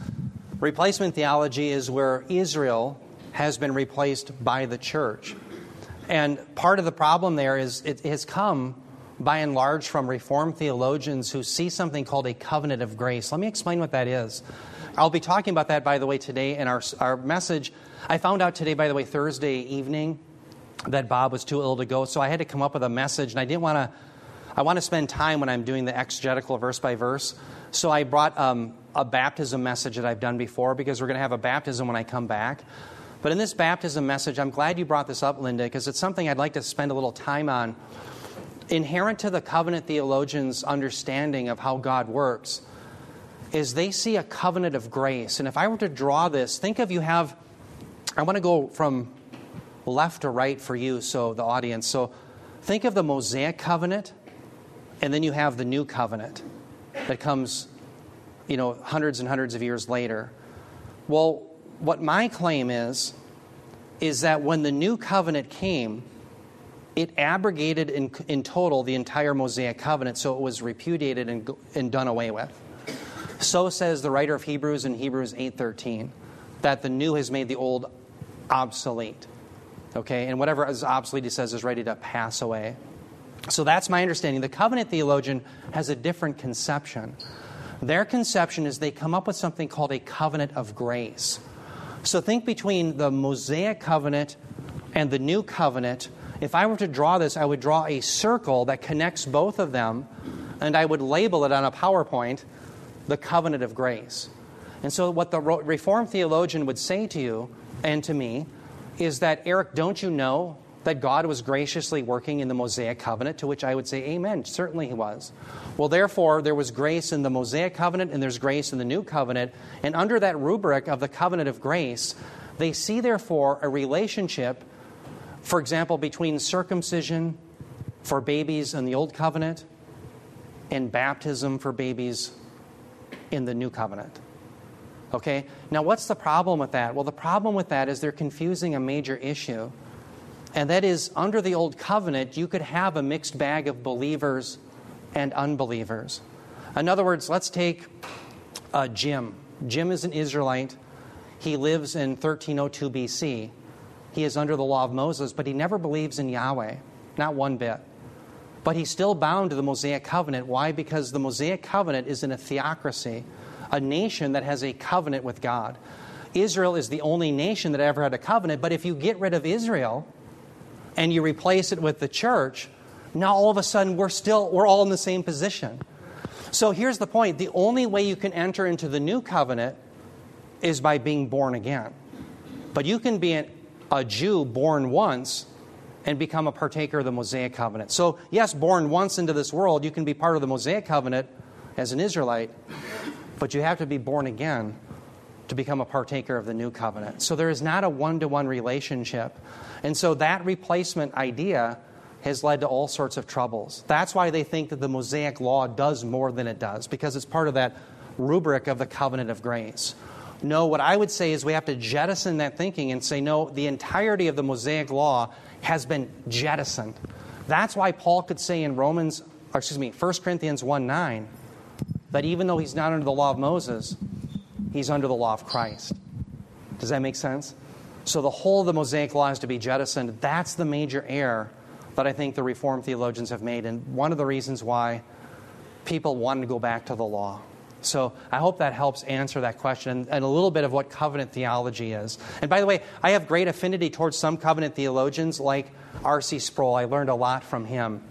Replacement theology is where Israel has been replaced by the church. And part of the problem there is it has come by and large from Reformed theologians who see something called a covenant of grace. Let me explain what that is. I'll be talking about that, by the way, today in our, our message. I found out today, by the way, Thursday evening, that Bob was too ill to go, so I had to come up with a message, and I didn't want to. I want to spend time when I'm doing the exegetical verse by verse. So I brought um, a baptism message that I've done before because we're going to have a baptism when I come back. But in this baptism message, I'm glad you brought this up, Linda, because it's something I'd like to spend a little time on. Inherent to the covenant theologians' understanding of how God works is they see a covenant of grace. And if I were to draw this, think of you have, I want to go from left to right for you, so the audience. So think of the Mosaic covenant, and then you have the new covenant that comes, you know, hundreds and hundreds of years later. Well, what my claim is, is that when the new covenant came, it abrogated in, in total the entire Mosaic covenant, so it was repudiated and, and done away with. So says the writer of Hebrews in Hebrews 8:13, that the new has made the old obsolete. Okay, and whatever is obsolete, he says, is ready to pass away. So that's my understanding. The covenant theologian has a different conception. Their conception is they come up with something called a covenant of grace. So think between the Mosaic covenant and the new covenant. If I were to draw this, I would draw a circle that connects both of them, and I would label it on a PowerPoint the covenant of grace. And so, what the Reformed theologian would say to you and to me is that, Eric, don't you know that God was graciously working in the Mosaic covenant? To which I would say, Amen. Certainly He was. Well, therefore, there was grace in the Mosaic covenant and there's grace in the new covenant. And under that rubric of the covenant of grace, they see, therefore, a relationship, for example, between circumcision for babies in the old covenant and baptism for babies in the new covenant. Okay? Now, what's the problem with that? Well, the problem with that is they're confusing a major issue. And that is, under the old covenant, you could have a mixed bag of believers and unbelievers. In other words, let's take uh, Jim. Jim is an Israelite. He lives in 1302 BC. He is under the law of Moses, but he never believes in Yahweh, not one bit. But he's still bound to the Mosaic covenant. Why? Because the Mosaic covenant is in a theocracy, a nation that has a covenant with God. Israel is the only nation that ever had a covenant, but if you get rid of Israel and you replace it with the church, now all of a sudden we're still we're all in the same position. So here's the point, the only way you can enter into the new covenant is by being born again. But you can be a Jew born once and become a partaker of the Mosaic covenant. So, yes, born once into this world, you can be part of the Mosaic covenant as an Israelite, but you have to be born again to become a partaker of the new covenant. So there is not a one to one relationship. And so that replacement idea has led to all sorts of troubles. That's why they think that the Mosaic law does more than it does, because it's part of that rubric of the covenant of grace. No, what I would say is we have to jettison that thinking and say, no, the entirety of the Mosaic law has been jettisoned. That's why Paul could say in Romans, excuse me, 1 Corinthians 1 9, that even though he's not under the law of Moses, he's under the law of Christ. Does that make sense? So the whole of the Mosaic law is to be jettisoned. That's the major error that I think the Reformed theologians have made, and one of the reasons why people wanted to go back to the law. So I hope that helps answer that question and a little bit of what covenant theology is. And by the way, I have great affinity towards some covenant theologians like R.C. Sproul. I learned a lot from him.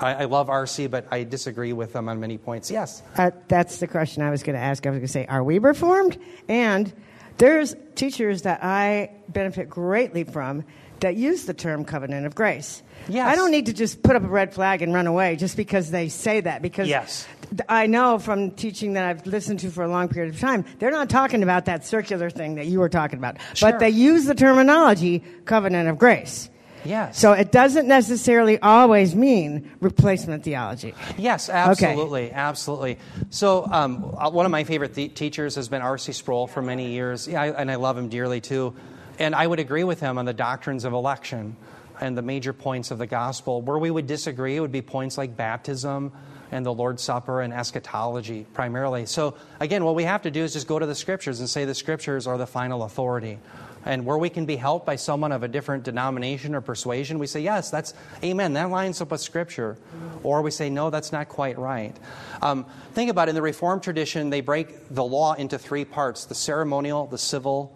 I, I love R.C., but I disagree with them on many points. Yes? Uh, that's the question I was going to ask. I was going to say, are we reformed? And there's teachers that I benefit greatly from that use the term covenant of grace. Yes. I don't need to just put up a red flag and run away just because they say that. Because Yes. I know from teaching that I've listened to for a long period of time, they're not talking about that circular thing that you were talking about. Sure. But they use the terminology covenant of grace. Yes. So it doesn't necessarily always mean replacement theology. Yes, absolutely, absolutely. So, um, uh, one of my favorite th- teachers has been R.C. Sproul for many years, yeah, I, and I love him dearly too. And I would agree with him on the doctrines of election and the major points of the gospel. Where we would disagree would be points like baptism and the Lord's Supper and eschatology, primarily. So, again, what we have to do is just go to the scriptures and say the scriptures are the final authority. And where we can be helped by someone of a different denomination or persuasion, we say, yes, that's amen. That lines up with Scripture. Or we say, no, that's not quite right. Um, think about it. In the Reformed tradition, they break the law into three parts the ceremonial, the civil,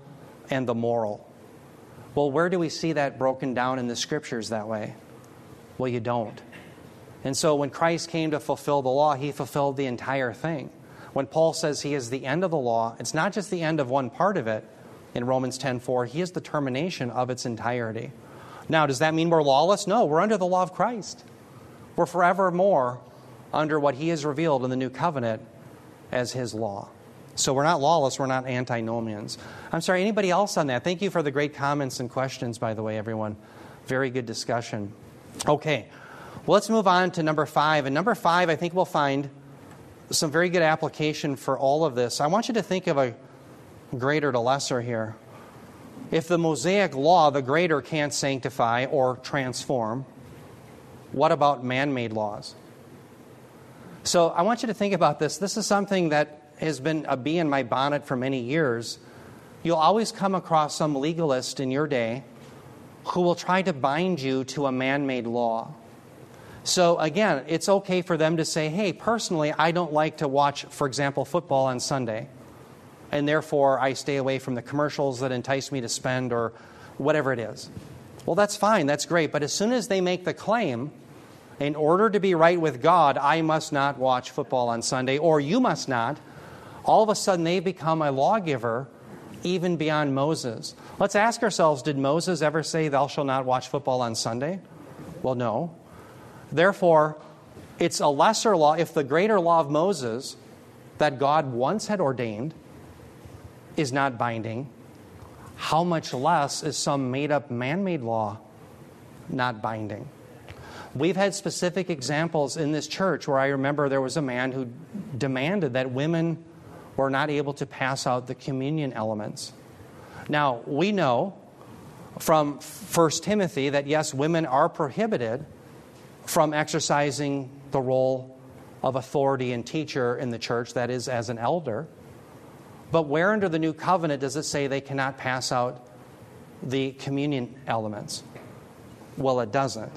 and the moral. Well, where do we see that broken down in the Scriptures that way? Well, you don't. And so when Christ came to fulfill the law, he fulfilled the entire thing. When Paul says he is the end of the law, it's not just the end of one part of it in Romans 10:4, he is the termination of its entirety. Now, does that mean we're lawless? No, we're under the law of Christ. We're forevermore under what he has revealed in the new covenant as his law. So we're not lawless, we're not antinomians. I'm sorry, anybody else on that? Thank you for the great comments and questions, by the way, everyone. Very good discussion. Okay, well, let's move on to number five. And number five, I think we'll find some very good application for all of this. I want you to think of a greater to lesser here. If the Mosaic law, the greater, can't sanctify or transform, what about man made laws? So I want you to think about this. This is something that has been a bee in my bonnet for many years. You'll always come across some legalist in your day who will try to bind you to a man made law. So, again, it's okay for them to say, hey, personally, I don't like to watch, for example, football on Sunday. And therefore, I stay away from the commercials that entice me to spend or whatever it is. Well, that's fine, that's great. But as soon as they make the claim, in order to be right with God, I must not watch football on Sunday, or you must not, all of a sudden they become a lawgiver even beyond Moses. Let's ask ourselves did Moses ever say, Thou shalt not watch football on Sunday? Well, no. Therefore, it's a lesser law. If the greater law of Moses that God once had ordained is not binding, how much less is some made up man made law not binding? We've had specific examples in this church where I remember there was a man who demanded that women were not able to pass out the communion elements. Now, we know from 1 Timothy that yes, women are prohibited from exercising the role of authority and teacher in the church, that is, as an elder. But where under the new covenant does it say they cannot pass out the communion elements? Well, it doesn't.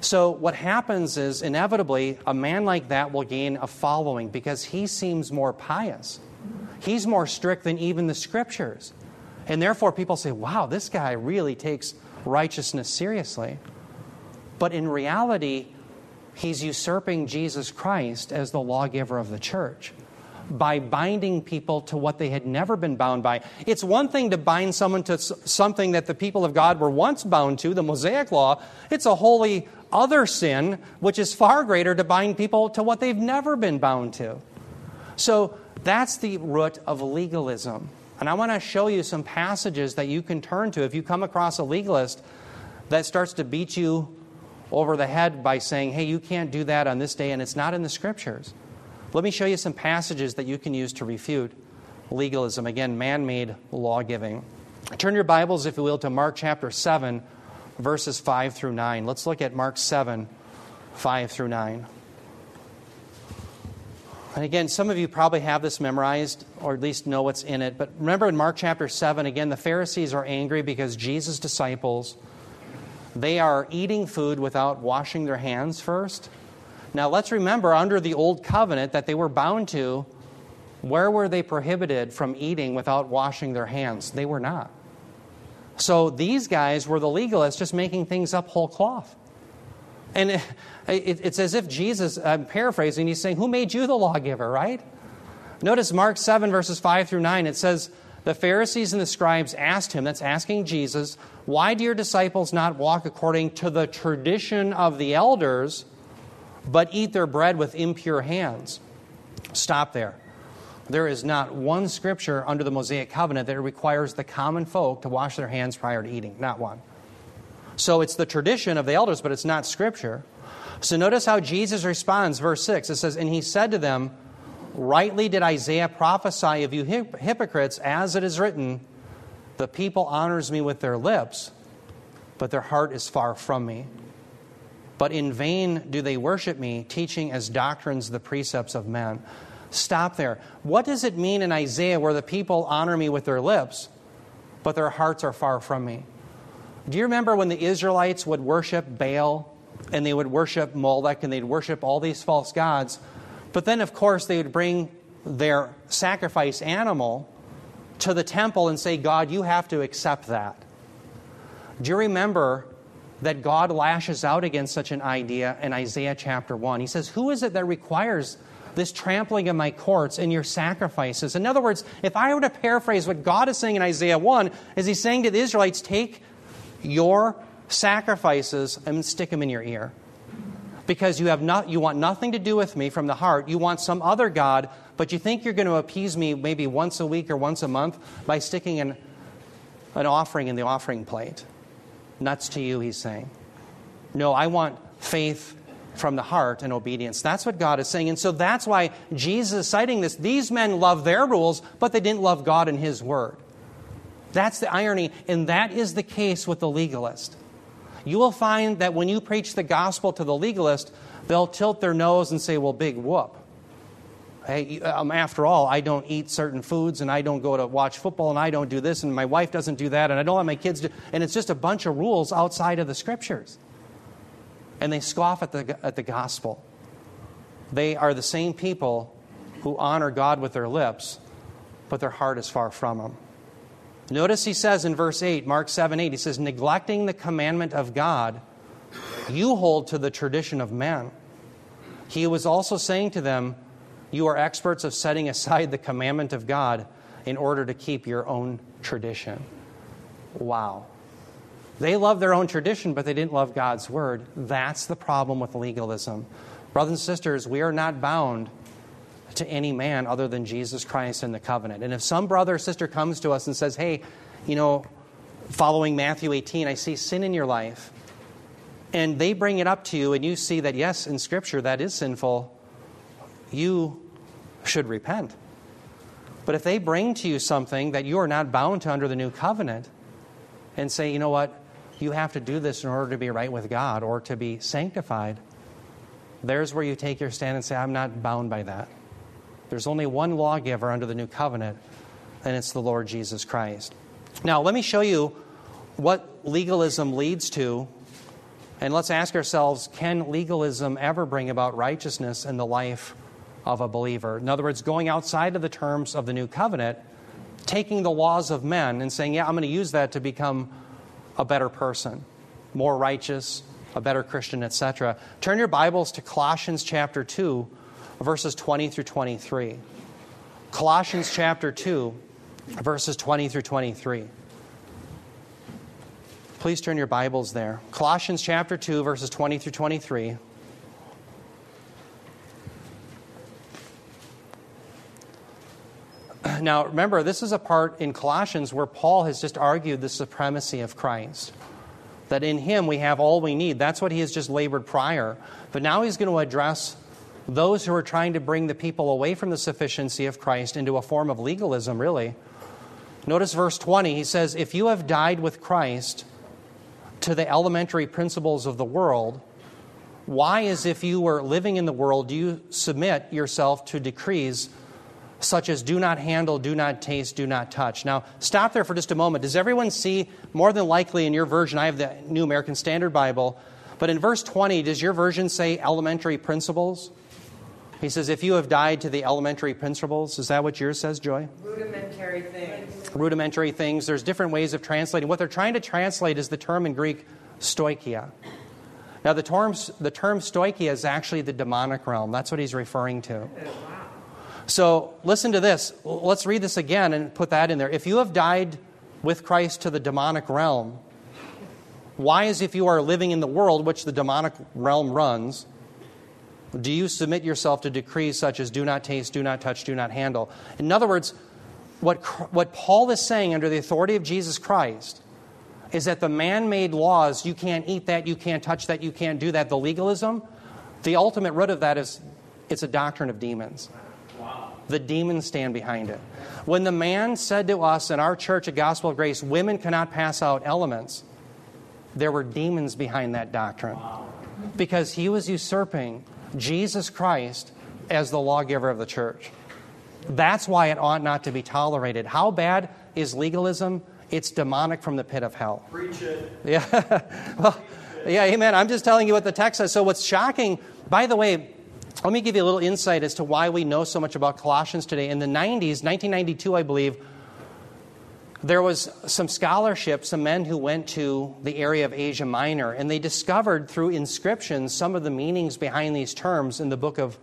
So, what happens is inevitably a man like that will gain a following because he seems more pious. He's more strict than even the scriptures. And therefore, people say, wow, this guy really takes righteousness seriously. But in reality, he's usurping Jesus Christ as the lawgiver of the church by binding people to what they had never been bound by. It's one thing to bind someone to something that the people of God were once bound to, the Mosaic law. It's a wholly other sin, which is far greater, to bind people to what they've never been bound to. So that's the root of legalism. And I want to show you some passages that you can turn to if you come across a legalist that starts to beat you over the head by saying, hey, you can't do that on this day, and it's not in the scriptures. Let me show you some passages that you can use to refute legalism. Again, man made law giving. Turn your Bibles, if you will, to Mark chapter 7, verses 5 through 9. Let's look at Mark 7, 5 through 9. And again, some of you probably have this memorized or at least know what's in it. But remember in Mark chapter 7, again, the Pharisees are angry because Jesus' disciples, they are eating food without washing their hands first. Now, let's remember under the old covenant that they were bound to, where were they prohibited from eating without washing their hands? They were not. So these guys were the legalists just making things up whole cloth. And it, it, it's as if Jesus, I'm paraphrasing, he's saying, Who made you the lawgiver, right? Notice Mark 7, verses 5 through 9. It says, The Pharisees and the scribes asked him, that's asking Jesus, Why do your disciples not walk according to the tradition of the elders, but eat their bread with impure hands? Stop there. There is not one scripture under the Mosaic covenant that requires the common folk to wash their hands prior to eating. Not one. So it's the tradition of the elders, but it's not scripture. So notice how Jesus responds, verse 6. It says, And he said to them, Rightly did Isaiah prophesy of you hypocrites, as it is written, The people honors me with their lips, but their heart is far from me. But in vain do they worship me, teaching as doctrines the precepts of men. Stop there. What does it mean in Isaiah where the people honor me with their lips, but their hearts are far from me? Do you remember when the Israelites would worship Baal and they would worship Molech and they'd worship all these false gods? But then, of course, they would bring their sacrifice animal to the temple and say, God, you have to accept that. Do you remember that God lashes out against such an idea in Isaiah chapter 1? He says, Who is it that requires this trampling of my courts and your sacrifices? In other words, if I were to paraphrase what God is saying in Isaiah 1, is He's saying to the Israelites, Take your sacrifices and stick them in your ear. Because you, have not, you want nothing to do with me from the heart. You want some other God, but you think you're going to appease me maybe once a week or once a month by sticking an, an offering in the offering plate. Nuts to you, he's saying. No, I want faith from the heart and obedience. That's what God is saying. And so that's why Jesus is citing this. These men love their rules, but they didn't love God and his word. That's the irony, and that is the case with the legalist. You will find that when you preach the gospel to the legalist, they'll tilt their nose and say, Well, big whoop. Hey, um, after all, I don't eat certain foods, and I don't go to watch football, and I don't do this, and my wife doesn't do that, and I don't let my kids do. And it's just a bunch of rules outside of the scriptures. And they scoff at the, at the gospel. They are the same people who honor God with their lips, but their heart is far from Him. Notice he says in verse 8, Mark 7 8, he says, neglecting the commandment of God, you hold to the tradition of men. He was also saying to them, You are experts of setting aside the commandment of God in order to keep your own tradition. Wow. They love their own tradition, but they didn't love God's word. That's the problem with legalism. Brothers and sisters, we are not bound to any man other than Jesus Christ and the covenant. And if some brother or sister comes to us and says, hey, you know, following Matthew 18, I see sin in your life, and they bring it up to you, and you see that, yes, in Scripture that is sinful, you should repent. But if they bring to you something that you are not bound to under the new covenant, and say, you know what, you have to do this in order to be right with God or to be sanctified, there's where you take your stand and say, I'm not bound by that. There's only one lawgiver under the new covenant, and it's the Lord Jesus Christ. Now, let me show you what legalism leads to, and let's ask ourselves can legalism ever bring about righteousness in the life of a believer? In other words, going outside of the terms of the new covenant, taking the laws of men and saying, yeah, I'm going to use that to become a better person, more righteous, a better Christian, etc. Turn your Bibles to Colossians chapter 2 verses 20 through 23. Colossians chapter 2, verses 20 through 23. Please turn your Bibles there. Colossians chapter 2, verses 20 through 23. (clears throat) Now, remember, this is a part in Colossians where Paul has just argued the supremacy of Christ. That in him we have all we need. That's what he has just labored prior. But now he's going to address those who are trying to bring the people away from the sufficiency of Christ into a form of legalism, really. Notice verse 20. He says, If you have died with Christ to the elementary principles of the world, why, as if you were living in the world, do you submit yourself to decrees such as do not handle, do not taste, do not touch? Now, stop there for just a moment. Does everyone see, more than likely in your version, I have the New American Standard Bible, but in verse 20, does your version say elementary principles? He says, if you have died to the elementary principles, is that what yours says, Joy? Rudimentary things. Rudimentary things. There's different ways of translating. What they're trying to translate is the term in Greek, stoicheia. Now, the term, the term stoicheia is actually the demonic realm. That's what he's referring to. Oh, so, listen to this. Let's read this again and put that in there. If you have died with Christ to the demonic realm, why, as if you are living in the world which the demonic realm runs, do you submit yourself to decrees such as do not taste, do not touch, do not handle? In other words, what, what Paul is saying under the authority of Jesus Christ is that the man made laws, you can't eat that, you can't touch that, you can't do that, the legalism, the ultimate root of that is it's a doctrine of demons. Wow. The demons stand behind it. When the man said to us in our church at Gospel of Grace, women cannot pass out elements, there were demons behind that doctrine. Wow. Because he was usurping Jesus Christ as the lawgiver of the church. That's why it ought not to be tolerated. How bad is legalism? It's demonic from the pit of hell. Preach it. (laughs) Yeah. well, yeah, amen. I'm just telling you what the text says. So, what's shocking, by the way, let me give you a little insight as to why we know so much about Colossians today. In the 90s, 1992, I believe, there was some scholarship, some men who went to the area of Asia Minor, and they discovered through inscriptions some of the meanings behind these terms in the book of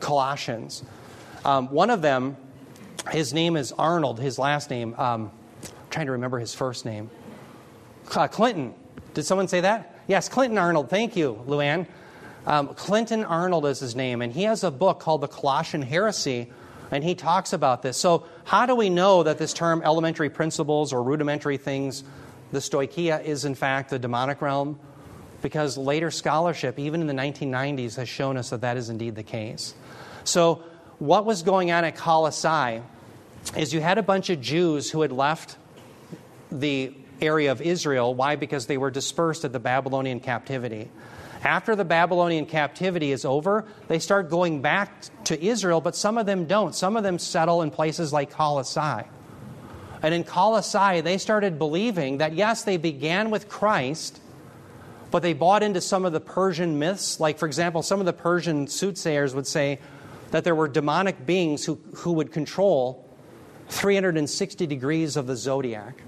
Colossians. Um, one of them, his name is Arnold, his last name. Um, trying to remember his first name. Uh, Clinton. Did someone say that? Yes, Clinton Arnold. Thank you, Luann. Um, Clinton Arnold is his name, and he has a book called The Colossian Heresy, and he talks about this. So, how do we know that this term elementary principles or rudimentary things, the stoicheia, is in fact the demonic realm? Because later scholarship, even in the 1990s, has shown us that that is indeed the case. So, what was going on at Colossae is you had a bunch of Jews who had left the area of Israel. Why? Because they were dispersed at the Babylonian captivity. After the Babylonian captivity is over, they start going back to Israel, but some of them don't. Some of them settle in places like Colossae. And in Colossae, they started believing that, yes, they began with Christ, but they bought into some of the Persian myths. Like, for example, some of the Persian soothsayers would say that there were demonic beings who, who would control 360 degrees of the zodiac.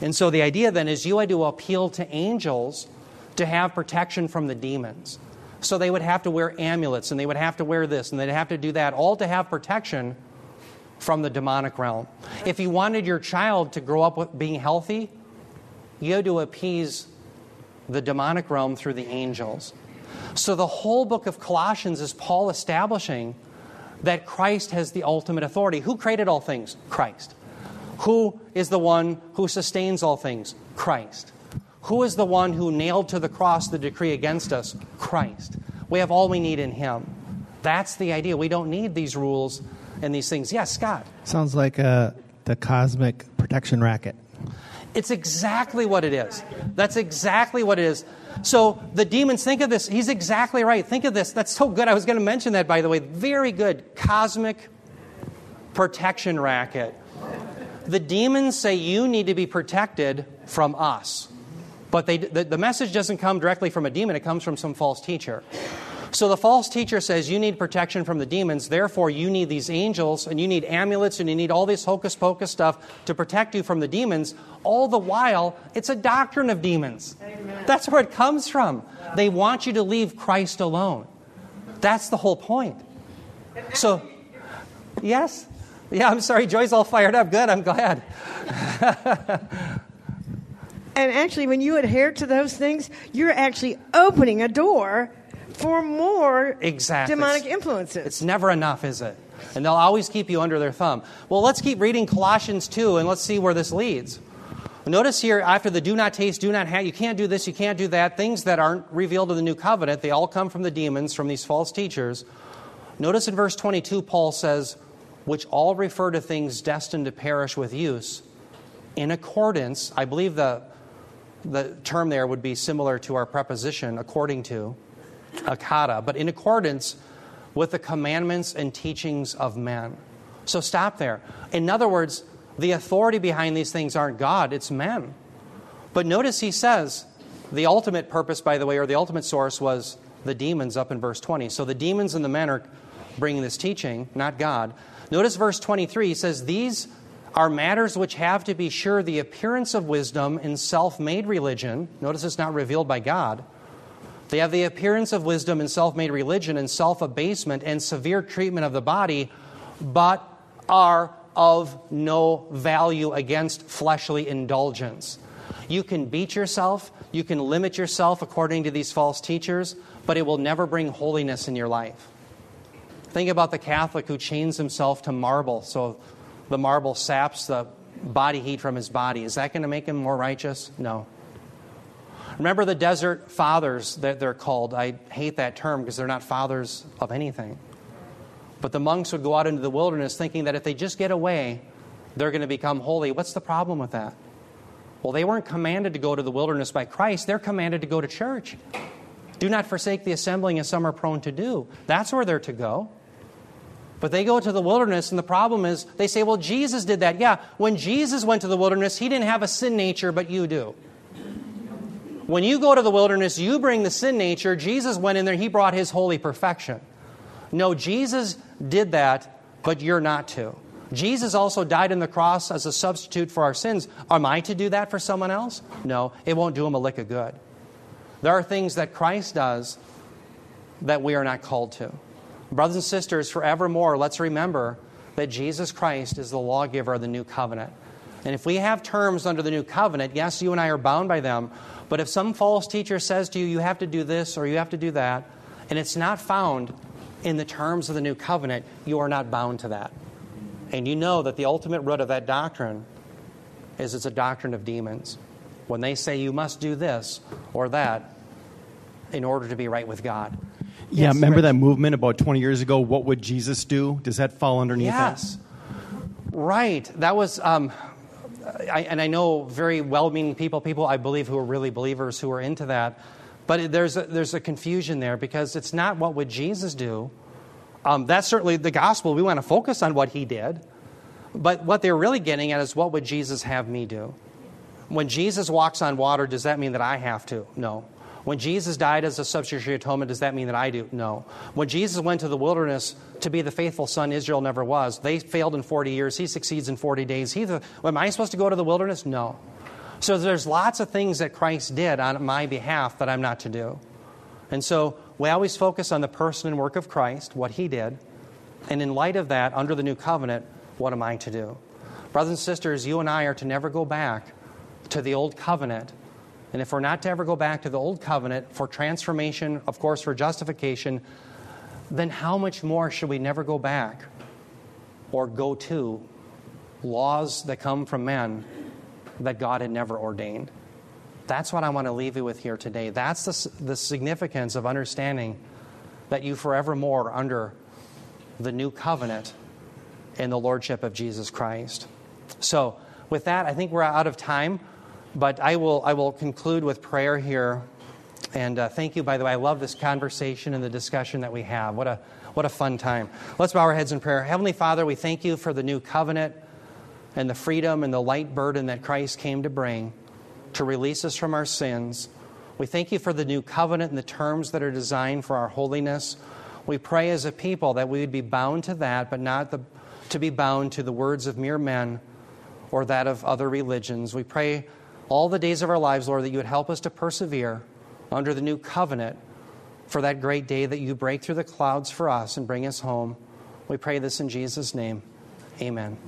And so the idea then is you had to appeal to angels to have protection from the demons. So they would have to wear amulets and they would have to wear this and they'd have to do that, all to have protection from the demonic realm. If you wanted your child to grow up with being healthy, you had to appease the demonic realm through the angels. So the whole book of Colossians is Paul establishing that Christ has the ultimate authority. Who created all things? Christ. Who is the one who sustains all things? Christ. Who is the one who nailed to the cross the decree against us? Christ. We have all we need in Him. That's the idea. We don't need these rules and these things. Yes, Scott. Sounds like uh, the cosmic protection racket. It's exactly what it is. That's exactly what it is. So the demons, think of this. He's exactly right. Think of this. That's so good. I was going to mention that, by the way. Very good. Cosmic protection racket the demons say you need to be protected from us. But they, the, the message doesn't come directly from a demon, it comes from some false teacher. So the false teacher says you need protection from the demons, therefore you need these angels and you need amulets and you need all this hocus pocus stuff to protect you from the demons. All the while, it's a doctrine of demons. Amen. That's where it comes from. They want you to leave Christ alone. That's the whole point. So, yes? Yeah, I'm sorry. Joy's all fired up. Good. I'm glad. (laughs) and actually, when you adhere to those things, you're actually opening a door for more exactly. demonic influences. It's never enough, is it? And they'll always keep you under their thumb. Well, let's keep reading Colossians 2 and let's see where this leads. Notice here, after the do not taste, do not have, you can't do this, you can't do that, things that aren't revealed in the new covenant, they all come from the demons, from these false teachers. Notice in verse 22, Paul says, which all refer to things destined to perish with use, in accordance, I believe the, the term there would be similar to our preposition, according to, akata, but in accordance with the commandments and teachings of men. So stop there. In other words, the authority behind these things aren't God, it's men. But notice he says the ultimate purpose, by the way, or the ultimate source was the demons up in verse 20. So the demons and the men are bringing this teaching, not God. Notice verse 23 he says, These are matters which have to be sure the appearance of wisdom in self made religion. Notice it's not revealed by God. They have the appearance of wisdom in self made religion and self abasement and severe treatment of the body, but are of no value against fleshly indulgence. You can beat yourself, you can limit yourself according to these false teachers, but it will never bring holiness in your life. Think about the Catholic who chains himself to marble so the marble saps the body heat from his body. Is that going to make him more righteous? No. Remember the desert fathers that they're called. I hate that term because they're not fathers of anything. But the monks would go out into the wilderness thinking that if they just get away, they're going to become holy. What's the problem with that? Well, they weren't commanded to go to the wilderness by Christ, they're commanded to go to church. Do not forsake the assembling as some are prone to do. That's where they're to go. But they go to the wilderness, and the problem is they say, well, Jesus did that. Yeah, when Jesus went to the wilderness, he didn't have a sin nature, but you do. When you go to the wilderness, you bring the sin nature. Jesus went in there, he brought his holy perfection. No, Jesus did that, but you're not to. Jesus also died on the cross as a substitute for our sins. Am I to do that for someone else? No, it won't do him a lick of good. There are things that Christ does that we are not called to. Brothers and sisters, forevermore, let's remember that Jesus Christ is the lawgiver of the new covenant. And if we have terms under the new covenant, yes, you and I are bound by them, but if some false teacher says to you, you have to do this or you have to do that, and it's not found in the terms of the new covenant, you are not bound to that. And you know that the ultimate root of that doctrine is it's a doctrine of demons. When they say you must do this or that in order to be right with God. Yeah, Yes, remember Rich. that movement about 20 years ago? What would Jesus do? Does that fall underneath Yes. Right. That was, um, I, and I know very well meaning people, people I believe who are really believers who are into that. But there's a, there's a confusion there because it's not what would Jesus do. Um, that's certainly the gospel. We want to focus on what he did. But what they're really getting at is what would Jesus have me do? When Jesus walks on water, does that mean that I have to? No. When Jesus died as a substitutionary atonement, does that mean that I do? No. When Jesus went to the wilderness to be the faithful son Israel never was, they failed in 40 years. He succeeds in 40 days. He the, am I supposed to go to the wilderness? No. So there's lots of things that Christ did on my behalf that I'm not to do. And so we always focus on the person and work of Christ, what he did. And in light of that, under the new covenant, what am I to do? Brothers and sisters, you and I are to never go back to the old covenant. And if we're not to ever go back to the old covenant for transformation, of course, for justification, then how much more should we never go back or go to laws that come from men that God had never ordained? That's what I want to leave you with here today. That's the, the significance of understanding that you forevermore are under the new covenant in the lordship of Jesus Christ. So, with that, I think we're out of time, but I will, I will conclude with prayer here. And uh, thank you, by the way. I love this conversation and the discussion that we have. What a, what a fun time. Let's bow our heads in prayer. Heavenly Father, we thank you for the new covenant and the freedom and the light burden that Christ came to bring to release us from our sins. We thank you for the new covenant and the terms that are designed for our holiness. We pray as a people that we would be bound to that, but not the, to be bound to the words of mere men or that of other religions. We pray all the days of our lives, Lord, that you would help us to persevere under the new covenant for that great day that you break through the clouds for us and bring us home. We pray this in Jesus' name. Amen.